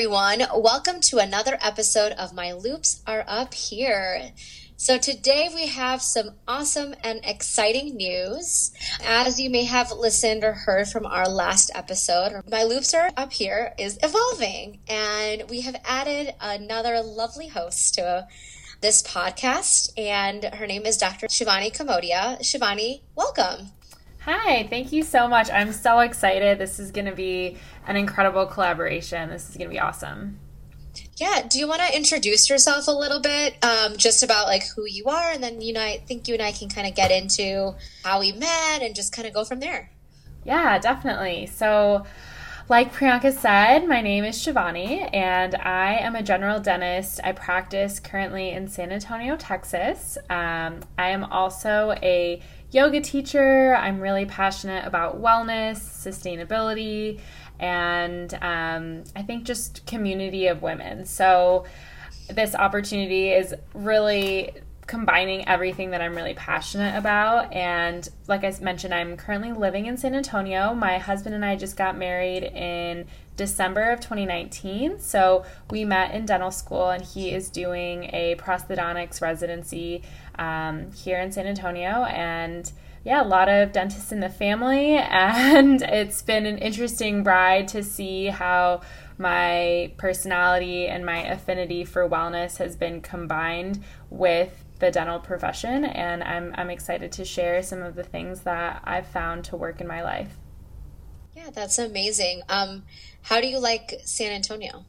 everyone. Welcome to another episode of My Loupes Are Up Here. So, today we have some awesome and exciting news. As you may have listened or heard from our last episode, My Loupes Are Up Here is evolving, and we have added another lovely host to this podcast, and her name is Dr. Shivani Kamodia. Shivani, welcome. Hi, thank you so much. I'm so excited. This is going to be an incredible collaboration. This is going to be awesome. Yeah, do you want to introduce yourself a little bit, um, just about like who you are, and then you know, I think you and I can kind of get into how we met and just kind of go from there. Yeah, definitely. So, like Priyanka said, my name is Shivani, and I am a general dentist. I practice currently in San Antonio, Texas. Um, I am also a yoga teacher. I'm really passionate about wellness, sustainability, and um, I think just community of women. So, this opportunity is really combining everything that I'm really passionate about. And like I mentioned, I'm currently living in San Antonio. My husband and I just got married in December of 2019. So we met in dental school, and he is doing a prosthodontics residency um, here in San Antonio. And yeah, a lot of dentists in the family, and it's been an interesting ride to see how my personality and my affinity for wellness has been combined with the dental profession. And I'm, I'm excited to share some of the things that I've found to work in my life. Yeah, that's amazing. Um, how do you like San Antonio?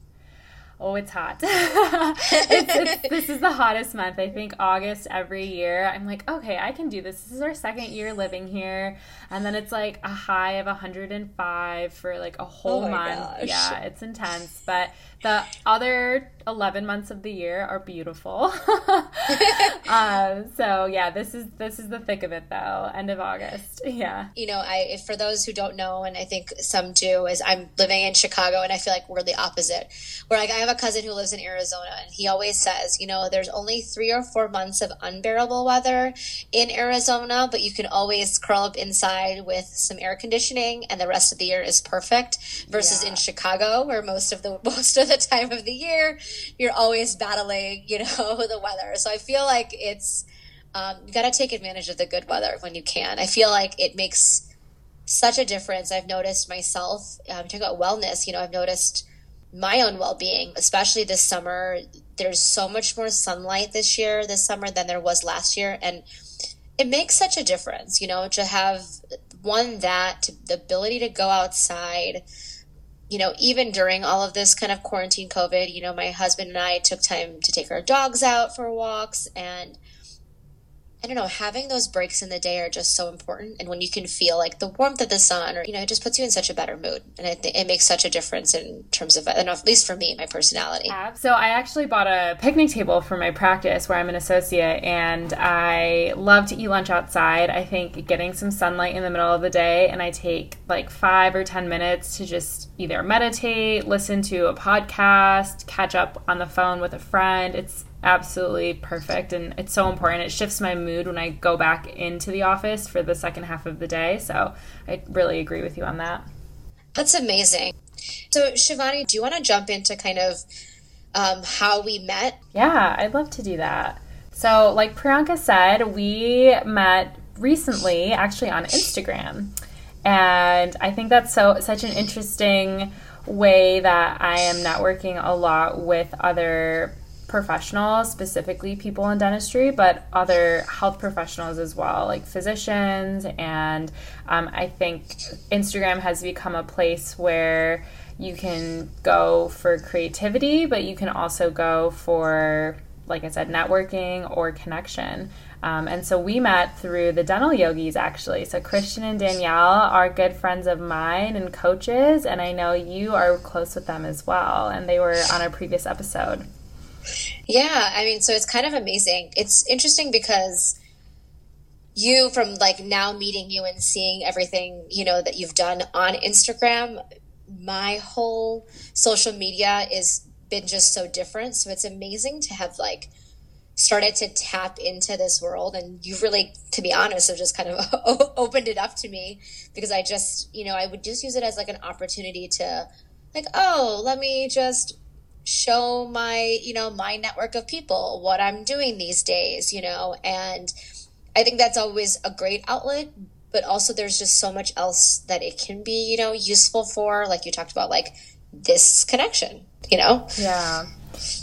Oh, it's hot. it's, it's, this is the hottest month. I think August every year. I'm like, okay, I can do this. This is our second year living here. And then it's like a high of 105 for like a whole oh month. Gosh. Yeah, it's intense. But the other 11 months of the year are beautiful. um, so yeah, this is this is the thick of it though. End of August. Yeah. You know, I for those who don't know, and I think some do, is I'm living in Chicago, and I feel like we're the opposite. Where like I have a cousin who lives in Arizona, and he always says, you know, there's only three or four months of unbearable weather in Arizona, but you can always curl up inside with some air conditioning, and the rest of the year is perfect. Versus yeah. in Chicago, where most of the most of the time of the year you're always battling, you know, the weather. So I feel like it's um, you got to take advantage of the good weather when you can. I feel like it makes such a difference. I've noticed myself. Um, talking about wellness, you know, I've noticed my own well-being, especially this summer. There's so much more sunlight this year, this summer, than there was last year, and it makes such a difference. You know, to have one that the ability to go outside you know, even during all of this kind of quarantine COVID, you know, my husband and I took time to take our dogs out for walks and I don't know, having those breaks in the day are just so important. And when you can feel like the warmth of the sun, or, you know, it just puts you in such a better mood. And it makes such a difference in terms of, at least for me, my personality. So I actually bought a picnic table for my practice where I'm an associate and I love to eat lunch outside. I think getting some sunlight in the middle of the day and I take like five or 10 minutes to just either meditate, listen to a podcast, catch up on the phone with a friend. It's absolutely perfect and it's so important. It shifts my mood when i go back into the office for the second half of the day so i really agree with you on that. That's amazing. So shivani do you want to jump into kind of um, how we met? Yeah i'd love to do that. So like priyanka said we met recently actually on instagram. And i think that's so such an interesting way that i am networking a lot with other professionals, specifically people in dentistry, but other health professionals as well, like physicians. And um, I think Instagram has become a place where you can go for creativity, but you can also go for, like I said, networking or connection. Um, and so we met through the dental yogis actually. So Christian and Danielle are good friends of mine and coaches, and I know you are close with them as well. And they were on a previous episode. Yeah, I mean, so it's kind of amazing. It's interesting because you from like now meeting you and seeing everything, you know, that you've done on Instagram, my whole social media is been just so different. So it's amazing to have like started to tap into this world and you really to be honest have just kind of opened it up to me because i just you know i would just use it as like an opportunity to like oh let me just show my, you know, my network of people what I'm doing these days, you know, and I think that's always a great outlet, but also there's just so much else that it can be, you know, useful for, like you talked about, like this connection, you know? Yeah.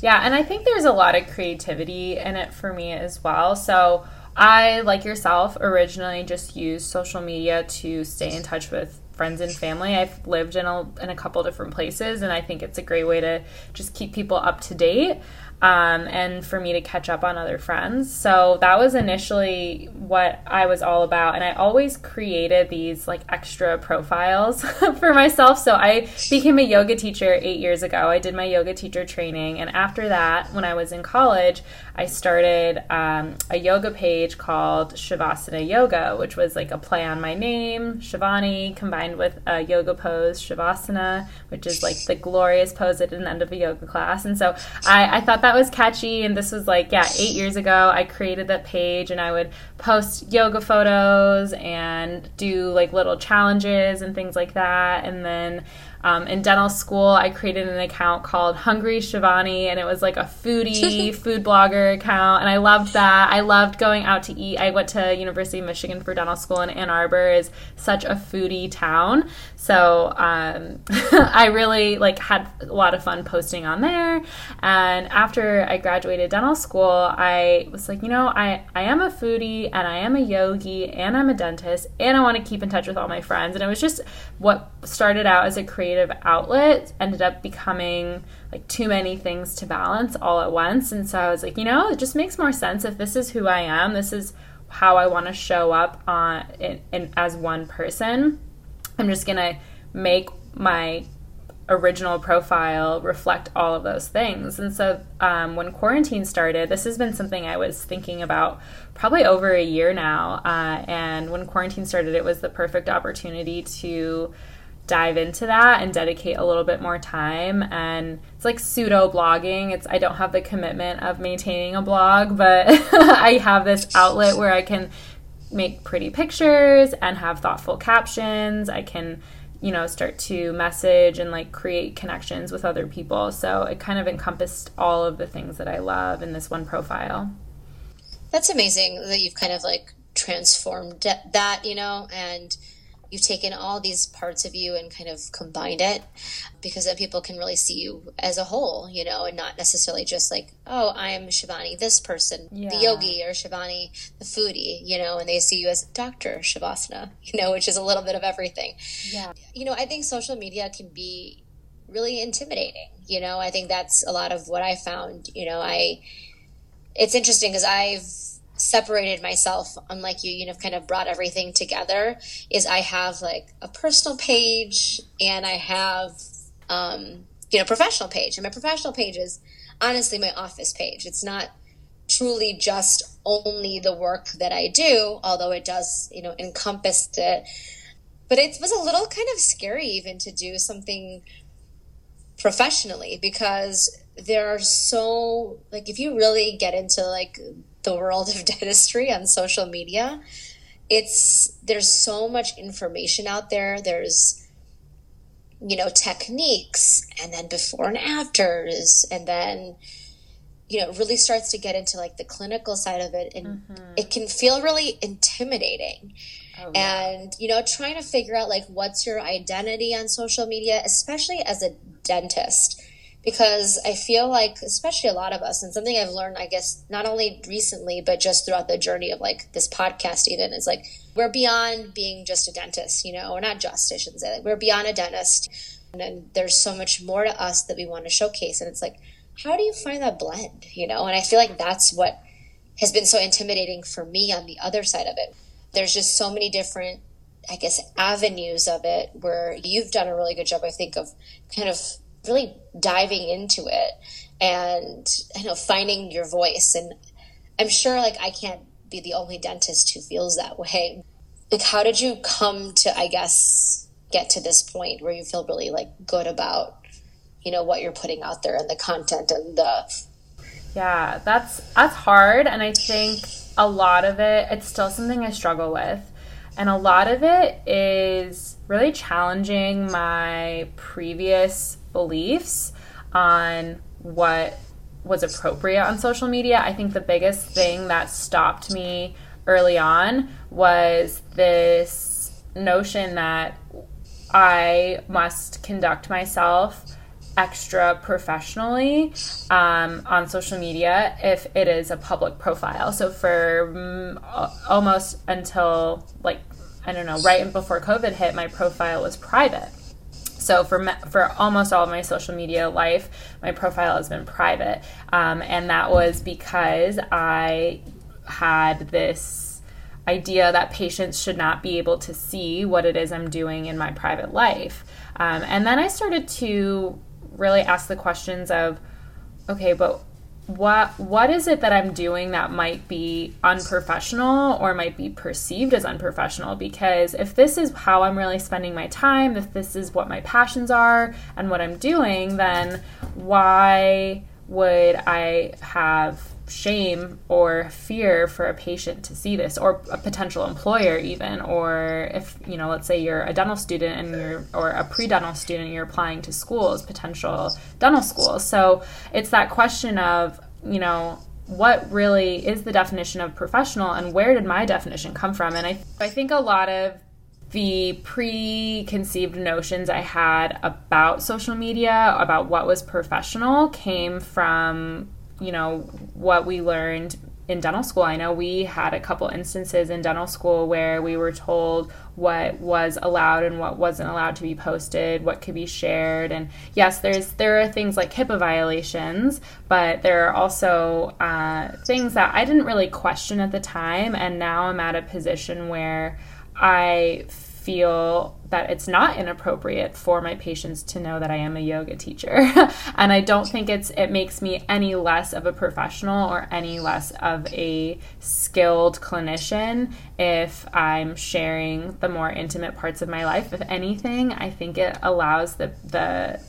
Yeah. And I think there's a lot of creativity in it for me as well. So I, like yourself, originally just used social media to stay in touch with friends and family. I've lived in a, in a couple different places, and I think it's a great way to just keep people up to date um, and for me to catch up on other friends. So that was initially what I was all about. And I always created these like extra profiles for myself. So I became a yoga teacher eight years ago. I did my yoga teacher training. And after that, when I was in college, I started um, a yoga page called Shavasana Yoga, which was like a play on my name, Shivani, combined with a yoga pose, Shavasana, which is like the glorious pose at the end of a yoga class. And so I, I thought that was catchy. And this was like, yeah, eight years ago, I created that page and I would post yoga photos and do like little challenges and things like that. And then um, in dental school, I created an account called Hungry Shivani, and it was like a foodie food blogger account, and I loved that. I loved going out to eat. I went to University of Michigan for dental school, and Ann Arbor is such a foodie town, so um, I really like had a lot of fun posting on there. And after I graduated dental school, I was like, you know, I I am a foodie, and I am a yogi, and I'm a dentist, and I want to keep in touch with all my friends, and it was just what started out as a creative creative outlet ended up becoming like too many things to balance all at once. And so I was like, you know, it just makes more sense if this is who I am, this is how I want to show up on in, in, as one person. I'm just gonna make my original profile reflect all of those things. And so um, when quarantine started, this has been something I was thinking about probably over a year now. Uh, and when quarantine started, it was the perfect opportunity to dive into that and dedicate a little bit more time. And it's like pseudo blogging it's i don't have the commitment of maintaining a blog but i have this outlet where i can make pretty pictures and have thoughtful captions. I can you know start to message and like create connections with other people. So it kind of encompassed all of the things that i love in this one profile. That's amazing that you've kind of like transformed that you know and you've taken all these parts of you and kind of combined it because then people can really see you as a whole, you know, and not necessarily just like, oh, I'm Shivani, this person, yeah. the yogi, or Shivani, the foodie, you know, and they see you as Dr. Shavasana, you know, which is a little bit of everything. Yeah. You know, I think social media can be really intimidating, you know, I think that's a lot of what I found, you know, I, it's interesting because I've, separated myself unlike you you know kind of brought everything together is i have like a personal page and i have um you know professional page. And my professional page is honestly my office page. It's not truly just only the work that i do although it does you know encompass it. But it was a little kind of scary even to do something professionally because there are so like if you really get into like the world of dentistry on social media it's there's so much information out there there's you know techniques and then before and afters and then you know it really starts to get into like the clinical side of it and mm-hmm. it can feel really intimidating oh, yeah. and you know trying to figure out like what's your identity on social media especially as a dentist because I feel like, especially a lot of us, and something I've learned, I guess, not only recently, but just throughout the journey of like this podcast, even is like we're beyond being just a dentist, you know, or not just, I shouldn't say, like we're beyond a dentist. And then there's so much more to us that we want to showcase. And it's like, how do you find that blend, you know? And I feel like that's what has been so intimidating for me on the other side of it. There's just so many different I guess, avenues of it where you've done a really good job, I think, of kind of really diving into it and you know finding your voice. And i'm sure like i can't be the only dentist who feels that way. Like how did you come to i guess get to this point where you feel really like good about you know what you're putting out there and the content and the yeah that's that's hard. And i think a lot of it it's still something i struggle with. And a lot of it is really challenging my previous beliefs on what was appropriate on social media. I think the biggest thing that stopped me early on was this notion that I must conduct myself extra professionally um, on social media if it is a public profile. So for um, almost until like I don't know, right before COVID hit, my profile was private. So for for almost all of my social media life, my profile has been private, um, and that was because I had this idea that patients should not be able to see what it is I'm doing in my private life. Um, and then I started to really ask the questions of, okay, but what what is it that I'm doing that might be unprofessional or might be perceived as unprofessional? Because if this is how I'm really spending my time if this is what my passions are and what I'm doing then why would I have shame or fear for a patient to see this or a potential employer even or if you know let's say you're a dental student and you're or a pre-dental student you're applying to schools potential dental schools. So it's that question of you know what really is the definition of professional and where did my definition come from? And i i think a lot of the preconceived notions I had about social media, about what was professional, came from you know, what we learned in dental school. I know we had a couple instances in dental school where we were told what was allowed and what wasn't allowed to be posted, what could be shared. And yes, there's there are things like HIPAA violations, but there are also uh, things that I didn't really question at the time, and now I'm at a position where I feel that it's not inappropriate for my patients to know that I am a yoga teacher. and I don't think it's it makes me any less of a professional or any less of a skilled clinician if I'm sharing the more intimate parts of my life. If anything, I think it allows the the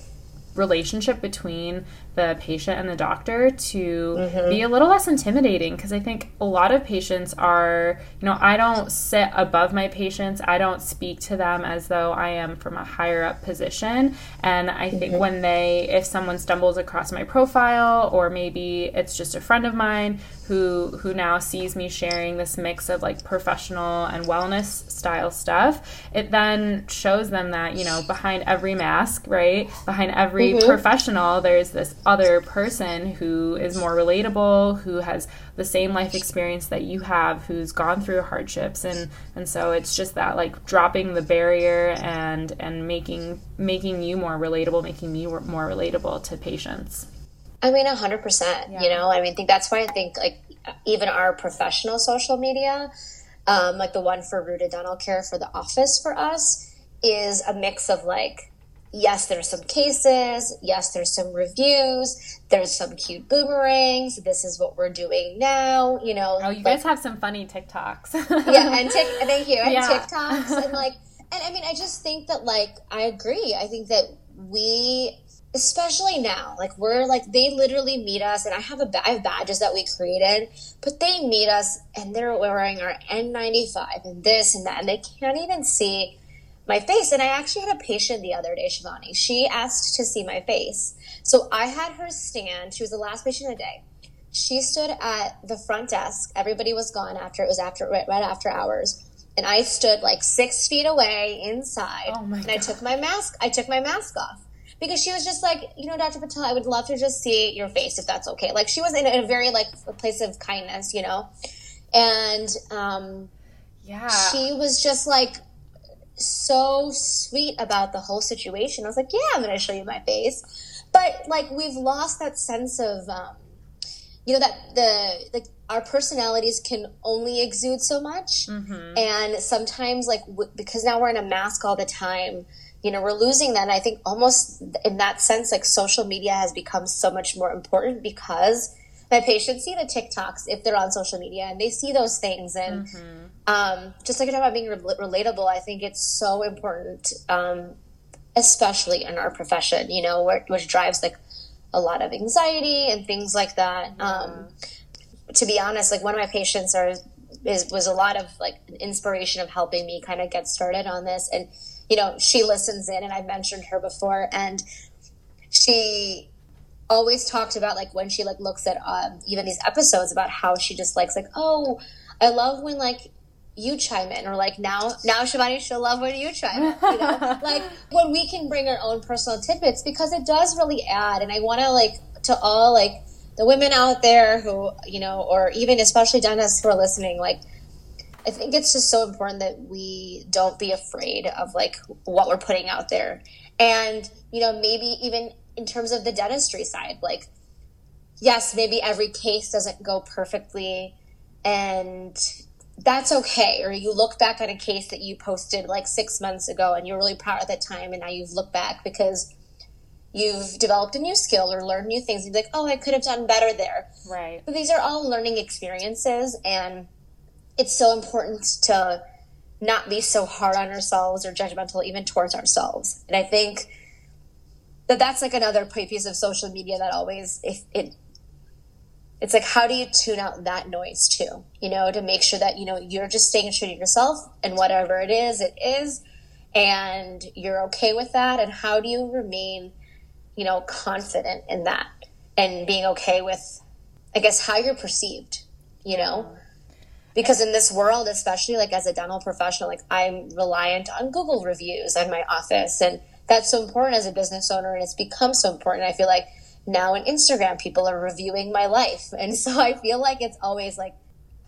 relationship between the patient and the doctor to mm-hmm. be a little less intimidating because I think a lot of patients are, you know, I don't sit above my patients. I don't speak to them as though I am from a higher up position. And I think mm-hmm. when they, if someone stumbles across my profile or maybe it's just a friend of mine who who now sees me sharing this mix of like professional and wellness style stuff, it then shows them that, you know, behind every mask, right? Behind every mm-hmm. professional, there's this other person who is more relatable, who has the same life experience that you have, who's gone through hardships and and so it's just that like dropping the barrier and and making making you more relatable, making me more relatable to patients. I mean, hundred yeah. percent. You know, I mean, I think that's why I think like even our professional social media, um, like the one for Rooted Dental Care for the office for us, is a mix of like yes, there's some cases. Yes, there's some reviews. There's some cute boomerangs. This is what we're doing now. You know. Oh, you guys have some funny TikToks. yeah, and tic- thank you. And yeah. TikToks and like, and I mean, I just think that like I agree. I think that we. Especially now, like we're like they literally meet us, and I have a I have badges that we created, but they meet us and they're wearing our N95 and this and that, and they can't even see my face. And I actually had a patient the other day, Shivani. She asked to see my face. So I had her stand. She was the last patient of the day. She stood at the front desk. Everybody was gone after it was after right, right after hours. And I stood like six feet away inside. Oh and God. I took my mask. I took my mask off because she was just like, you know, Dr. Patel, I would love to just see your face if that's okay. Like she was in a very like a place of kindness, you know, and um, yeah, she was just like so sweet about the whole situation. I was like, yeah, I'm going to show you my face. But like, we've lost that sense of, um, you know, that the, like, our personalities can only exude so much. Mm-hmm. And sometimes, like, w- because now we're in a mask all the time, you know, we're losing that. And I think almost in that sense, like, social media has become so much more important because my patients see the TikToks if they're on social media and they see those things. And mm-hmm. um, just like you're talking about being re- relatable, I think it's so important, um, especially in our profession, you know, where, which drives like a lot of anxiety and things like that. Yeah. Um, to be honest, like one of my patients are is was a lot of like inspiration of helping me kind of get started on this. And you know, she listens in, and I mentioned her before, and she always talked about like when she like looks at um, even these episodes about how she just likes like oh I love when like you chime in or like now now Shivani she'll love when you chime in you know? Like when we can bring our own personal tidbits because it does really add and I want to like to all like the women out there who you know or even especially dentists who are listening like I think it's just so important that we don't be afraid of like what we're putting out there. And you know maybe even in terms of the dentistry side like yes maybe every case doesn't go perfectly and that's okay. Or you look back on a case that you posted like six months ago and you're really proud at that time, and now you've looked back because you've developed a new skill or learned new things. And You're like, oh, I could have done better there. Right. But these are all learning experiences, and it's so important to not be so hard on ourselves or judgmental even towards ourselves. And I think that that's like another piece of social media that always if it it's like how do you tune out that noise too? You know to make sure that you know you're just staying true to yourself and whatever it is it is and you're okay with that. And how do you remain you know confident in that and being okay with i guess how you're perceived you know? Because in this world especially like as a dental professional like i'm reliant on google reviews on my office and that's so important as a business owner and it's become so important i feel like now in Instagram, people are reviewing my life. And so I feel like it's always like,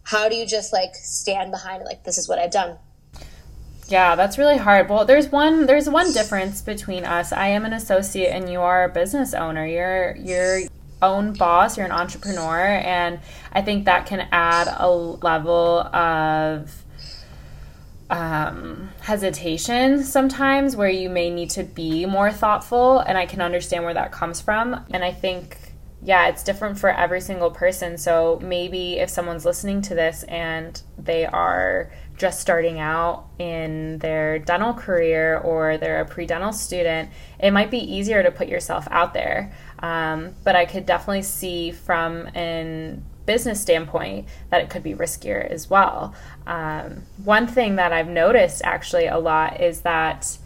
how do you just like stand behind it? Like, this is what I've done. Yeah, that's really hard. Well, there's one there's one difference between us. I am an associate and you are a business owner. You're you're own boss, you're an entrepreneur, and I think that can add a level of um, hesitation sometimes where you may need to be more thoughtful and i can understand where that comes from. And i think yeah it's different for every single person. So maybe if someone's listening to this and they are just starting out in their dental career or they're a pre-dental student it might be easier to put yourself out there. Um, but i could definitely see from an business standpoint that it could be riskier as well. Um, one thing that I've noticed actually a lot is that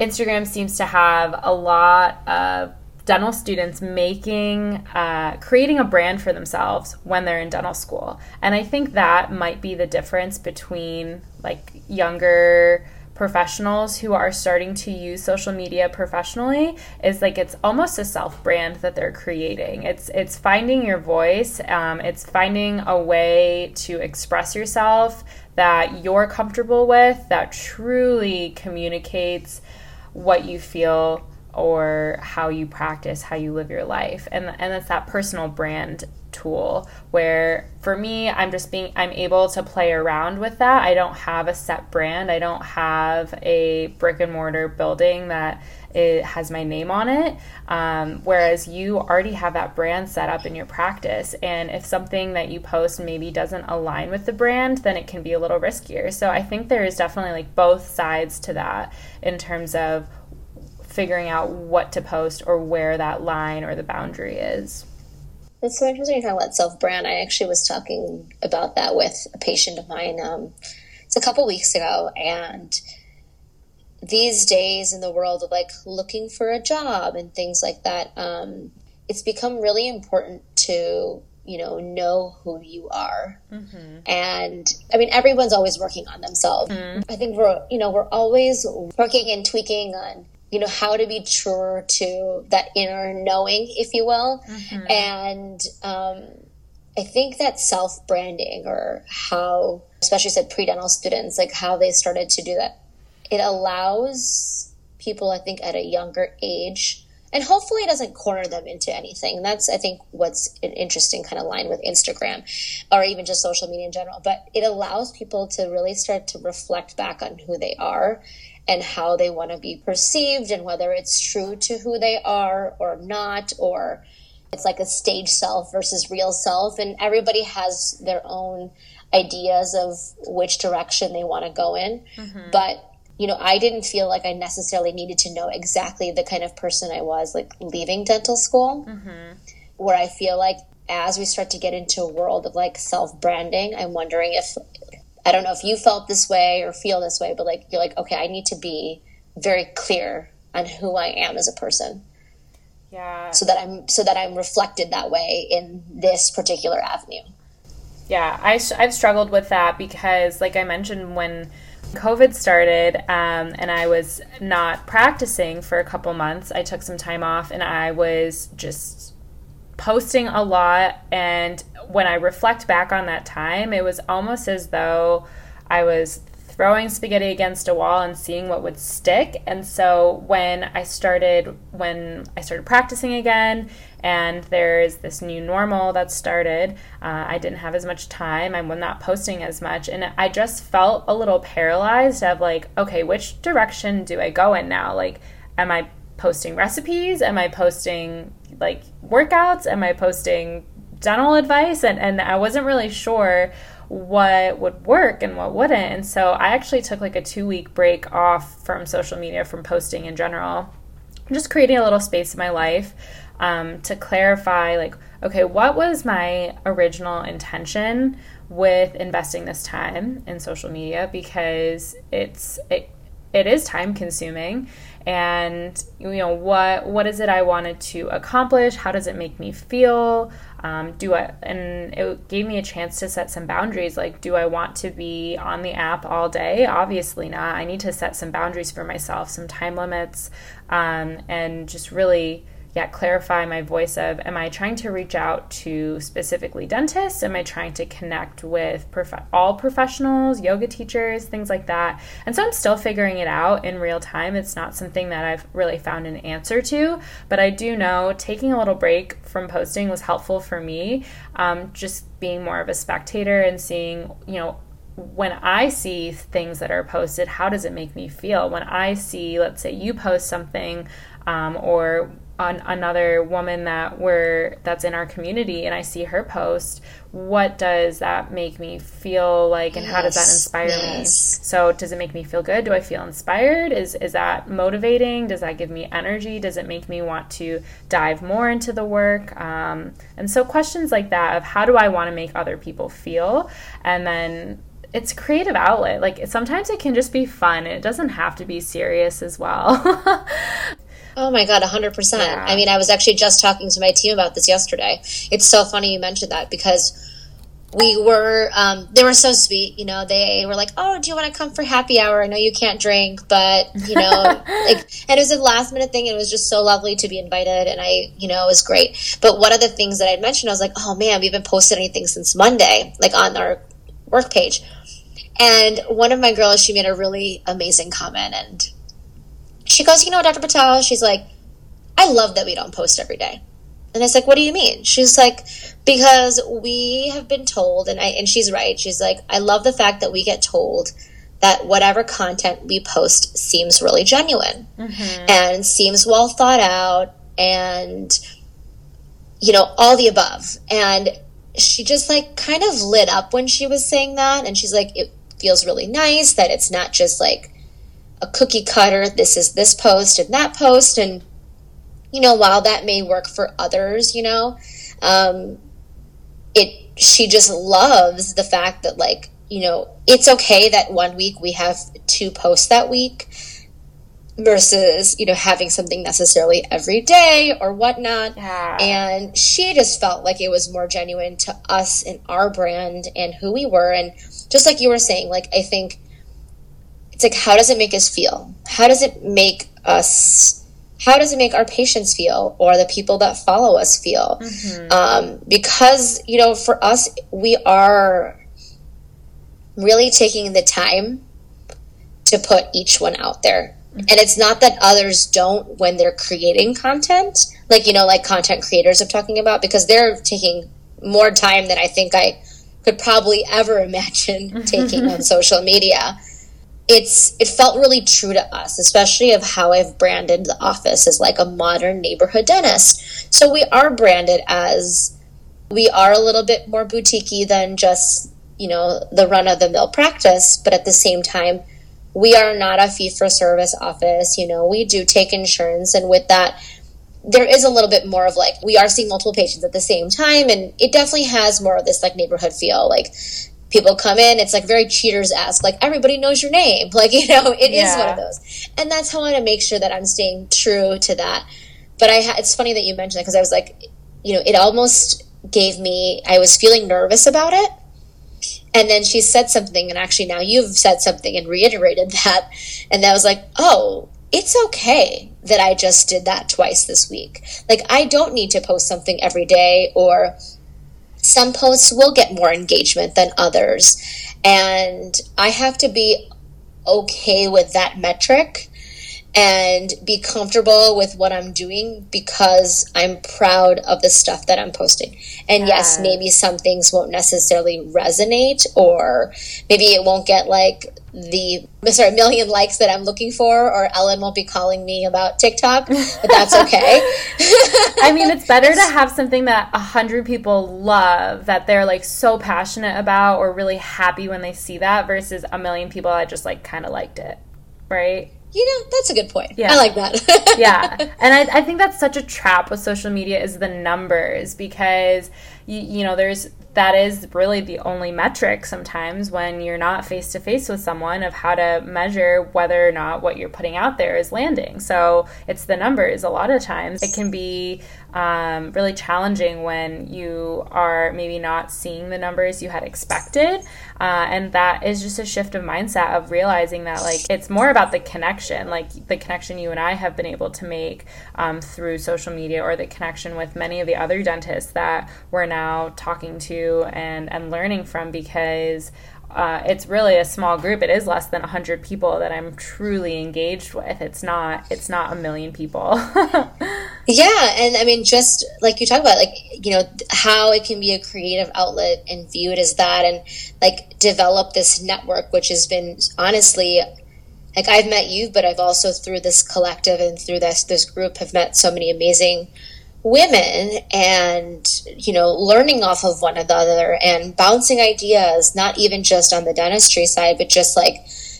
Instagram seems to have a lot of dental students making uh, creating a brand for themselves when they're in dental school and i think that might be the difference between like younger professionals who are starting to use social media professionally is like it's almost a self brand that they're creating. It's it's finding your voice. Um, it's finding a way to express yourself that you're comfortable with that truly communicates what you feel or how you practice, how you live your life. And and it's that personal brand tool where for me I'm just being I'm able to play around with that. I don't have a set brand. I don't have a brick and mortar building that it has my name on it. Um, whereas you already have that brand set up in your practice. And if something that you post maybe doesn't align with the brand, then it can be a little riskier. So I think there is definitely like both sides to that in terms of figuring out what to post or where that line or the boundary is. It's so interesting you're talking about self brand. I actually was talking about that with a patient of mine. Um, it's a couple weeks ago, and these days in the world of like looking for a job and things like that, um, it's become really important to you know know who you are mm-hmm. and i mean everyone's always working on themselves mm-hmm. i think we're you know we're always working and tweaking on you know how to be truer to that inner knowing if you will. Mm-hmm. and um, i think that self branding or how especially said pre-dental students like how they started to do that it allows people i think at a younger age and hopefully it doesn't corner them into anything. That's i think what's an interesting kind of line with instagram or even just social media in general. But it allows people to really start to reflect back on who they are and how they want to be perceived and whether it's true to who they are or not or it's like a stage self versus real self and everybody has their own ideas of which direction they want to go in mm-hmm. but you know i didn't feel like i necessarily needed to know exactly the kind of person i was like leaving dental school mm-hmm. where i feel like as we start to get into a world of like self branding i'm wondering if I don't know if you felt this way or feel this way, but like you're like, okay, I need to be very clear on who I am as a person. Yeah. So that I'm so that I'm reflected that way in this particular avenue. Yeah, I, I've struggled with that because, like I mentioned, when COVID started um, and I was not practicing for a couple months, I took some time off and I was just posting a lot. And when I reflect back on that time, it was almost as though I was throwing spaghetti against a wall and seeing what would stick. And so when I started when I started practicing again and there's this new normal that started, uh, I didn't have as much time. I'm not posting as much and I just felt a little paralyzed of like, okay, which direction do I go in now? Like am I posting recipes? Am I posting like workouts? Am I posting dental advice? And and I wasn't really sure what would work and what wouldn't. And so I actually took like a two week break off from social media, from posting in general, just creating a little space in my life um, to clarify, like, okay, what was my original intention with investing this time in social media? Because it's, it, it is time consuming and you know what what is it i wanted to accomplish how does it make me feel um, do I, and it gave me a chance to set some boundaries. Like, do I want to be on the app all day? Obviously not. I need to set some boundaries for myself, some time limits, um, and just really yet clarify my voice of am I trying to reach out to specifically dentists? Am I trying to connect with prof- all professionals, yoga teachers, things like that? And so I'm still figuring it out in real time. It's not something that I've really found an answer to, but I do know taking a little break from posting was helpful for me. Um, just being more of a spectator and seeing, you know, when I see things that are posted, how does it make me feel? When I see, let's say, you post something, um, or on another woman that we're that's in our community and I see her post, what does that make me feel like and yes, how does that inspire yes. me? So does it make me feel good? Do I feel inspired? Is is that motivating? Does that give me energy? Does it make me want to dive more into the work? Um, and so questions like that of how do I want to make other people feel? And then it's creative outlet. Like sometimes it can just be fun. It doesn't have to be serious as well. Oh my God, 100%. Yeah. I mean, I was actually just talking to my team about this yesterday. It's so funny you mentioned that because we were, um, they were so sweet. You know, they were like, oh, do you want to come for happy hour? I know you can't drink, but, you know, like, and it was a last minute thing. It was just so lovely to be invited. And I, you know, it was great. But one of the things that I'd mentioned, I was like, oh man, we haven't posted anything since Monday, like on our work page. And one of my girls, she made a really amazing comment. And she goes, you know, Dr. Patel, she's like, I love that we don't post every day. And I was like, what do you mean? She's like, because we have been told, and I, and she's right. She's like, I love the fact that we get told that whatever content we post seems really genuine mm-hmm. and seems well thought out and, you know, all the above. And she just like kind of lit up when she was saying that. And she's like, it feels really nice that it's not just like, a cookie cutter. This is this post and that post. And, you know, while that may work for others, you know, um, it, she just loves the fact that, like, you know, it's okay that one week we have two posts that week versus you know having something necessarily every day or whatnot yeah. and she just felt like it was more genuine to us and our brand and who we were and just like you were saying like i think like how does it make us feel how does it make us how does it make our patients feel or the people that follow us feel mm-hmm. um, because you know for us we are really taking the time to put each one out there mm-hmm. and it's not that others don't when they're creating content like you know like content creators i'm talking about because they're taking more time than i think i could probably ever imagine taking on social media it's it felt really true to us, especially of how I've branded the office as like a modern neighborhood dentist. So we are branded as we are a little bit more boutiquey than just you know the run of the mill practice, but at the same time, we are not a fee for service office. You know, we do take insurance, and with that, there is a little bit more of like we are seeing multiple patients at the same time, and it definitely has more of this like neighborhood feel. Like people come in it's like very Cheers-esque like everybody knows your name like you know it yeah. is one of those and that's how i want to make sure that i'm staying true to that but I ha- it's funny that you mentioned that because I was like, you know, it almost gave me. I was feeling nervous about it, and then she said something, and actually now you've said something and reiterated that, and that was like, oh, it's okay that I just did that twice this week. Like I don't need to post something every day or some posts will get more engagement than others. And I have to be okay with that metric and be comfortable with what I'm doing because I'm proud of the stuff that I'm posting. And yeah. yes, maybe some things won't necessarily resonate or maybe it won't get like the sorry million likes that I'm looking for, or Ellen won't be calling me about TikTok, but that's okay. I mean, it's better to have something that a hundred people love that they're like so passionate about or really happy when they see that versus a million people that just like kind of liked it, right? You know, that's a good point. Yeah. I like that. yeah. And I, I think that's such a trap with social media is the numbers because you, you know, there's that is really the only metric sometimes when you're not face to face with someone of how to measure whether or not what you're putting out there is landing. So it's the numbers. A lot of times it can be um, really challenging when you are maybe not seeing the numbers you had expected. Uh, and that is just a shift of mindset of realizing that like it's more about the connection, like the connection you and I have been able to make um, through social media or the connection with many of the other dentists that we're now talking to and, and learning from because uh, it's really a small group. It is less than hundred people that I'm truly engaged with. It's not. It's not a million people. yeah, and I mean, just like you talk about, like you know how it can be a creative outlet and viewed as that, and like develop this network, which has been honestly. Like I've met you, but I've also through this collective and through this this group have met so many amazing women and you know learning off of one another and bouncing ideas not even just on the dentistry side but just like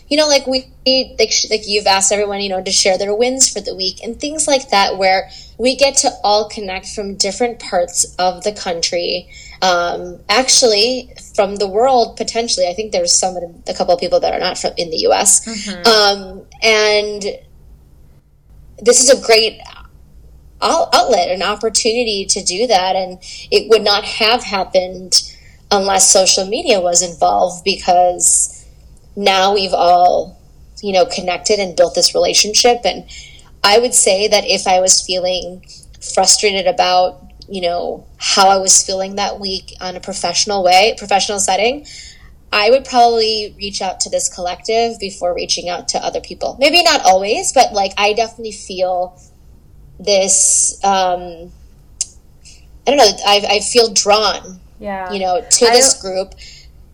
you know like we like, like you've asked everyone you know to share their wins for the week and things like that where we get to all connect from different parts of the country um, actually from the world potentially i think there's some a couple of people that are not from in the us mm-hmm. um, and this is a great outlet, an opportunity to do that. And it would not have happened unless social media was involved because now we've all, you know, connected and built this relationship. And I would say that if I was feeling frustrated about, you know, how I was feeling that week on a professional way, professional setting, I would probably reach out to this collective before reaching out to other people. Maybe not always, but like I definitely feel this um, I don't know I, I feel drawn yeah you know to this group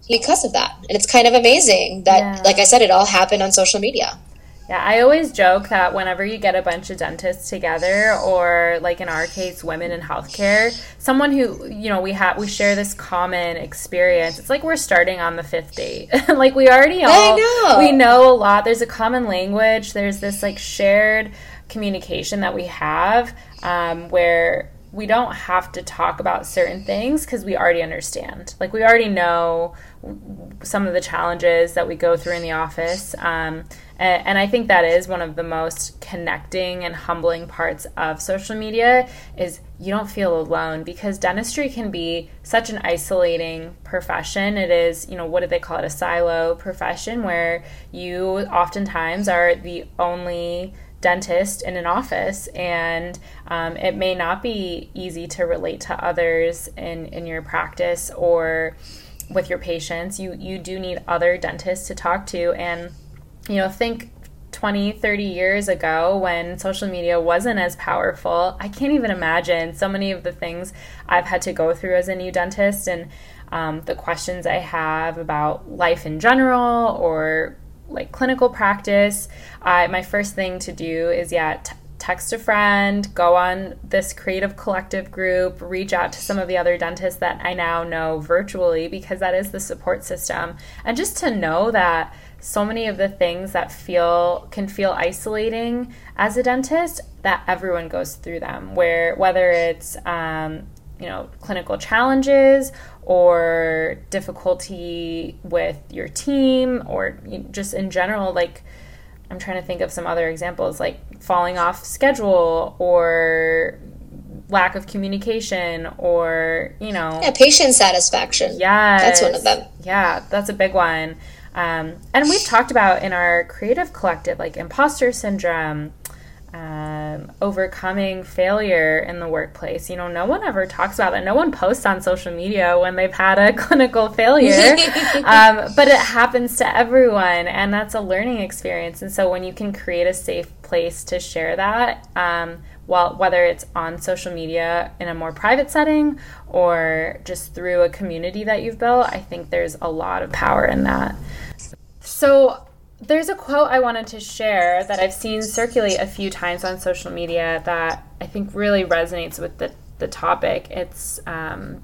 because of that and it's kind of amazing that yeah. like I said it all happened on social media yeah, I always joke that whenever you get a bunch of dentists together, or like in our case, women in healthcare, someone who you know we have we share this common experience. It's like we're starting on the fifth date. like we already all know. we know a lot. There's a common language. There's this like shared communication that we have um, where we don't have to talk about certain things because we already understand. Like we already know some of the challenges that we go through in the office. Um, and, and, I think that is one of the most connecting and humbling parts of social media is you don't feel alone because dentistry can be such an isolating profession. It is, you know, what do they call it? A silo profession where you oftentimes are the only dentist in an office and um, it may not be easy to relate to others in, in your practice or with your patients. You you do need other dentists to talk to and you know think 20 30 years ago when social media wasn't as powerful i can't even imagine so many of the things i've had to go through as a new dentist and um, the questions i have about life in general or like clinical practice, I, my first thing to do is yeah, t- text a friend, go on this creative collective group, reach out to some of the other dentists that I now know virtually because that is the support system. And just to know that so many of the things that feel can feel isolating as a dentist that everyone goes through them where whether it's um, you know clinical challenges or difficulty with your team or just in general like I'm trying to think of some other examples like falling off schedule or lack of communication or, you know. Yeah, patient satisfaction. Yeah. That's one of them. Yeah, that's a big one. Um, and we've talked about in our creative collective, like imposter syndrome, um, overcoming failure in the workplace. You know, no one ever talks about that. No one posts on social media when they've had a clinical failure, um, but it happens to everyone, and that's a learning experience. And so, when you can create a safe place to share that, um, well, whether it's on social media in a more private setting or just through a community that you've built, I think there's a lot of power in that. So, there's a quote I wanted to share that I've seen circulate a few times on social media that I think really resonates with the, the topic. It's um,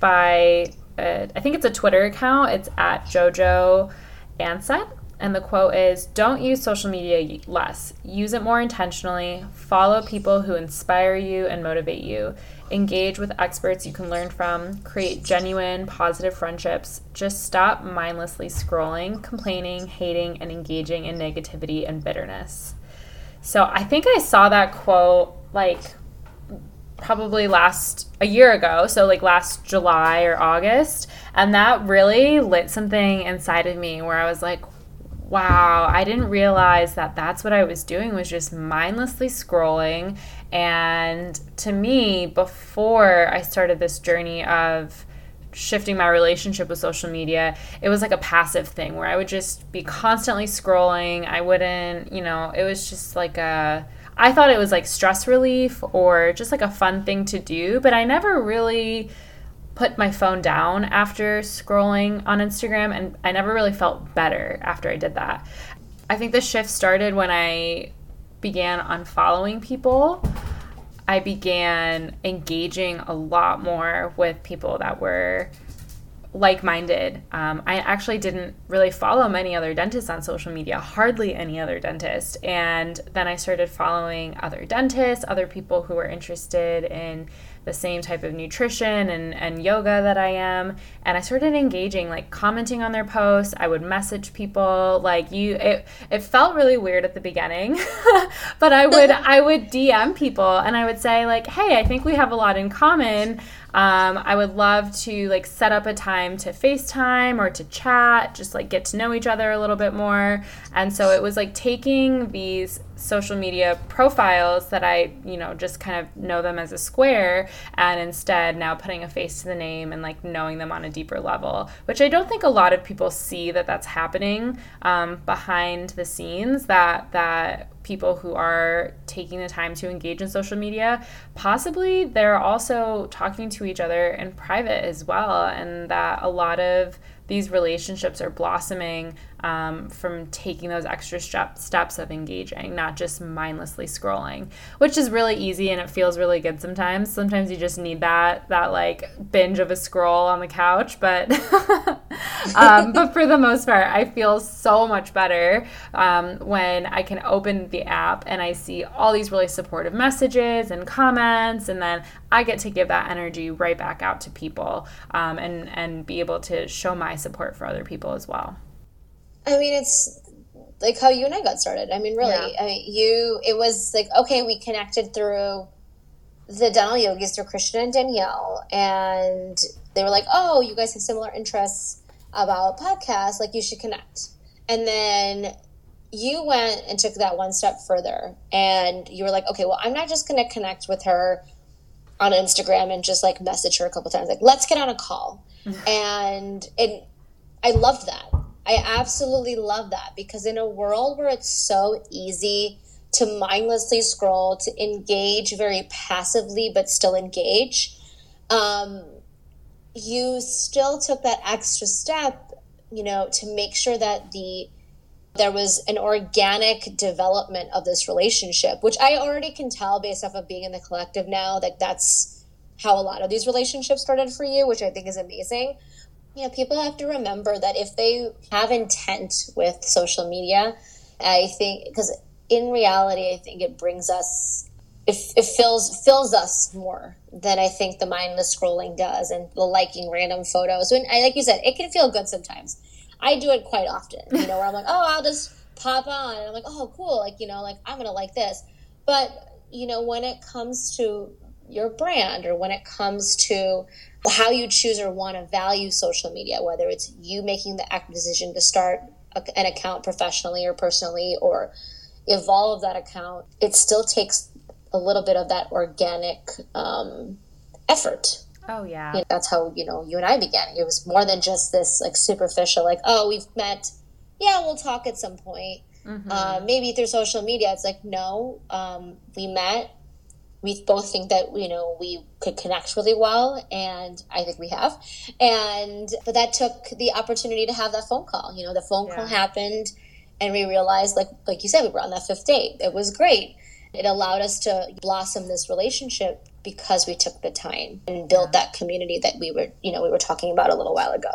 by, uh, I think it's a Twitter account. It's at JoJo Ansett. And the quote is Don't use social media less. Use it more intentionally. Follow people who inspire you and motivate you engage with experts you can learn from, create genuine, positive friendships. Just stop mindlessly scrolling, complaining, hating, and engaging in negativity and bitterness. So I think I saw that quote like probably last a year ago, so like last July or August, and that really lit something inside of me where I was like, wow, I didn't realize that that's what I was doing was just mindlessly scrolling. And to me, before I started this journey of shifting my relationship with social media, it was like a passive thing where I would just be constantly scrolling. I wouldn't, you know, it was just like a I thought it was like stress relief or just like a fun thing to do, but I never really put my phone down after scrolling on Instagram, and I never really felt better after I did that. I think the shift started when I began unfollowing people. I began engaging a lot more with people that were like minded. Um, I actually didn't really follow many other dentists on social media, hardly any other dentist. And then I started following other dentists, other people who were interested in the same type of nutrition and, and yoga that I am. And I started engaging, like commenting on their posts. I would message people. Like you it it felt really weird at the beginning. but I would I would DM people and I would say, like, hey, I think we have a lot in common. Um, I would love to like set up a time to FaceTime or to chat, just like get to know each other a little bit more. And so it was like taking these social media profiles that I, you know, just kind of know them as a square and instead now putting a face to the name and like knowing them on a deeper level, which I don't think a lot of people see that that's happening um, behind the scenes that that people who are taking the time to engage in social media. Possibly they're also talking to each other in private as well and that a lot of these relationships are blossoming um, from taking those extra step, steps of engaging, not just mindlessly scrolling, which is really easy and it feels really good sometimes. Sometimes you just need that that like binge of a scroll on the couch, but um, but for the most part, I feel so much better um, when I can open the app and I see all these really supportive messages and comments, and then I get to give that energy right back out to people um, and and be able to show my support for other people as well. I mean, it's like how you and I got started. I mean, really, yeah. I mean, you. It was like okay, we connected through the dental yogis through Christian and Danielle, and they were like, "Oh, you guys have similar interests about podcasts. Like, you should connect." And then you went and took that one step further, and you were like, "Okay, well, I'm not just going to connect with her." on Instagram and just like message her a couple times like let's get on a call and it I loved that I absolutely love that because in a world where it's so easy to mindlessly scroll, to engage very passively but still engage, um, you still took that extra step, you know, to make sure that the there was an organic development of this relationship, which I already can tell based off of being in the collective now that that's how a lot of these relationships started for you, which I think is amazing. Yeah, people have to remember that if they have intent with social media, I think because in reality, I think it brings us, it, it fills fills us more than I think the mindless scrolling does, and the liking random photos. When I like you said, it can feel good sometimes. I do it quite often, you know, where I'm like, oh, I'll just pop on and I'm like, oh, cool. Like, you know, like I'm to like this. But, you know, when it comes to your brand or when it comes to how you choose or want to value social media, whether it's you making the active decision to start a, an account professionally or personally or evolve that account, it still takes a little bit of that organic um, effort. Oh yeah, you know, that's how you know you and I began. It was more than just this like superficial, like oh we've met, yeah we'll talk at some point. Mm-hmm. Uh, maybe through social media. It's like no, um, we met. We both think that you know we could connect really well, and I think we have. And but that took the opportunity to have that phone call. You know, the phone yeah. call happened, and we realized, like like you said, we were on that fifth date. It was great. It allowed us to blossom this relationship because we took the time and built that community that we were, you know, we were talking about a little while ago.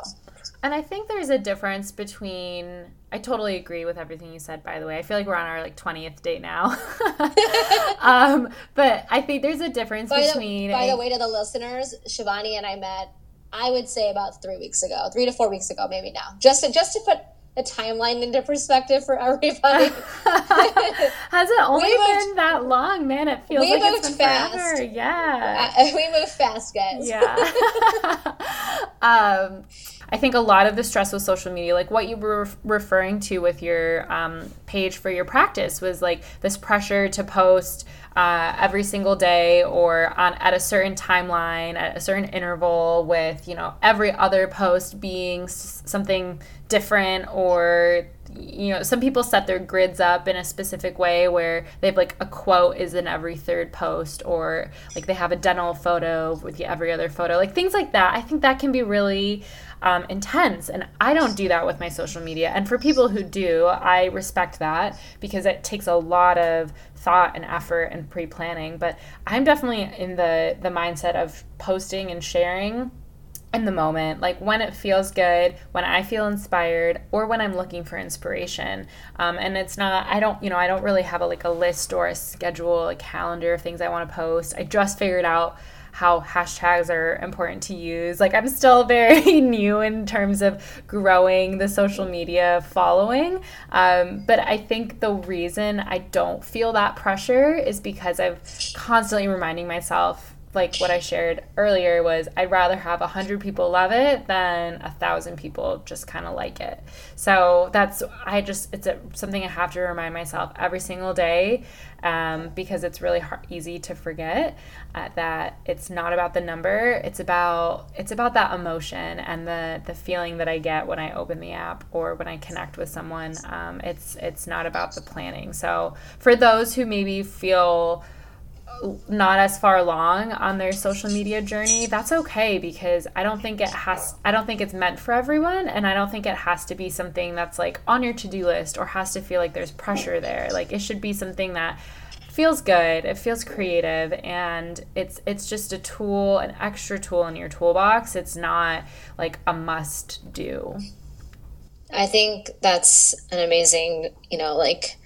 And I think there's a difference between I totally agree with everything you said by the way. I feel like we're on our like 20th date now. um, but I think there's a difference by between the, By a, the way to the listeners, Shivani and I met I would say about 3 weeks ago, 3 to 4 weeks ago maybe now. Just to, just to put the timeline into perspective for everybody. Has it only been that long, man? It feels like it's been fast. forever. Yeah, uh, we move fast, guys. Yeah. um, I think a lot of the stress with social media, like what you were referring to with your um, page for your practice, was like this pressure to post uh, every single day or on at a certain timeline at a certain interval, with you know every other post being s- something different or you know some people set their grids up in a specific way where they have like a quote is in every third post or like they have a dental photo with every other photo like things like that. I think that can be really um, intense and i don't do that with my social media. And for people who do i respect that because it takes a lot of thought and effort and pre-planning but i'm definitely in the the mindset of posting and sharing in the moment, like when it feels good, when I feel inspired, or when I'm looking for inspiration. Um, and it's not, I don't, you know, I don't really have a, like a list or a schedule, a calendar of things I want to post. I just figured out how hashtags are important to use. Like I'm still very new in terms of growing the social media following. Um, but I think the reason I don't feel that pressure is because I've constantly reminding myself like what I shared earlier was I'd rather have a hundred people love it than a thousand people just kind of like it. So that's I just it's a, something I have to remind myself every single day um, because it's really hard, easy to forget uh, that it's not about the number. It's about it's about that emotion and the the feeling that I get when I open the app or when I connect with someone. Um, it's it's not about the planning. So for those who maybe feel not as far along on their social media journey, that's okay because I don't think it has I don't think it's meant for everyone and I don't think it has to be something that's like on your to-do list or has to feel like there's pressure there. Like it should be something that feels good, it feels creative and it's it's just a tool, an extra tool in your toolbox. It's not like a must do. I think that's an amazing, you know, like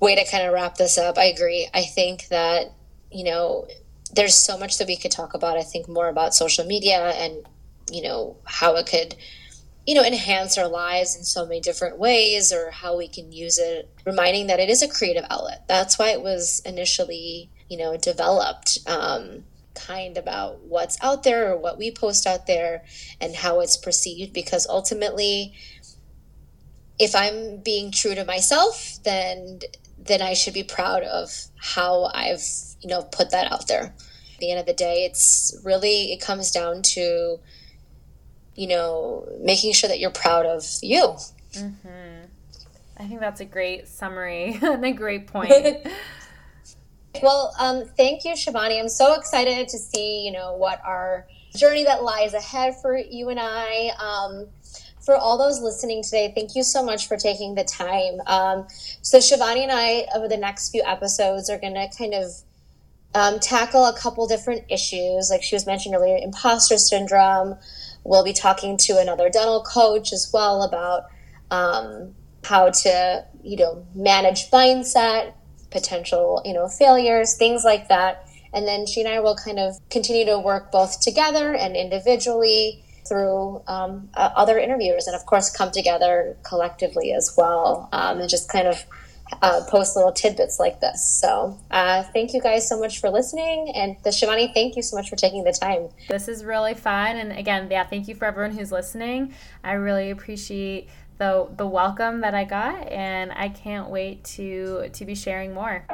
way to kind of wrap this up. I agree. I think that, you know, there's so much that we could talk about. I think more about social media and, you know, how it could, you know, enhance our lives in so many different ways or how we can use it, reminding that it is a creative outlet. That's why it was initially, you know, developed. Um, kind about what's out there or what we post out there and how it's perceived because ultimately if i'm being true to myself then then I should be proud of how I've, you know, put that out there. At the end of the day, it's really, it comes down to, you know, making sure that you're proud of you. Mm-hmm. I think that's a great summary and a great point. well, um, thank you, Shivani. I'm so excited to see, you know, what our journey that lies ahead for you and I. Um, for all those listening today, thank you so much for taking the time. Um, so, Shivani and I, over the next few episodes, are going to kind of um, tackle a couple different issues. Like she was mentioned earlier, imposter syndrome. We'll be talking to another dental coach as well about um, how to, you know, manage mindset, potential, you know, failures, things like that. And then she and I will kind of continue to work both together and individually through um, uh, other interviewers and, of course, come together collectively as well um, and just kind of uh, post little tidbits like this. So, uh, thank you guys so much for listening. And the Shivani, thank you so much for taking the time. This is really fun. And again, yeah, thank you for everyone who's listening. I really appreciate the the welcome that I got, and I can't wait to to be sharing more.